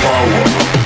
power.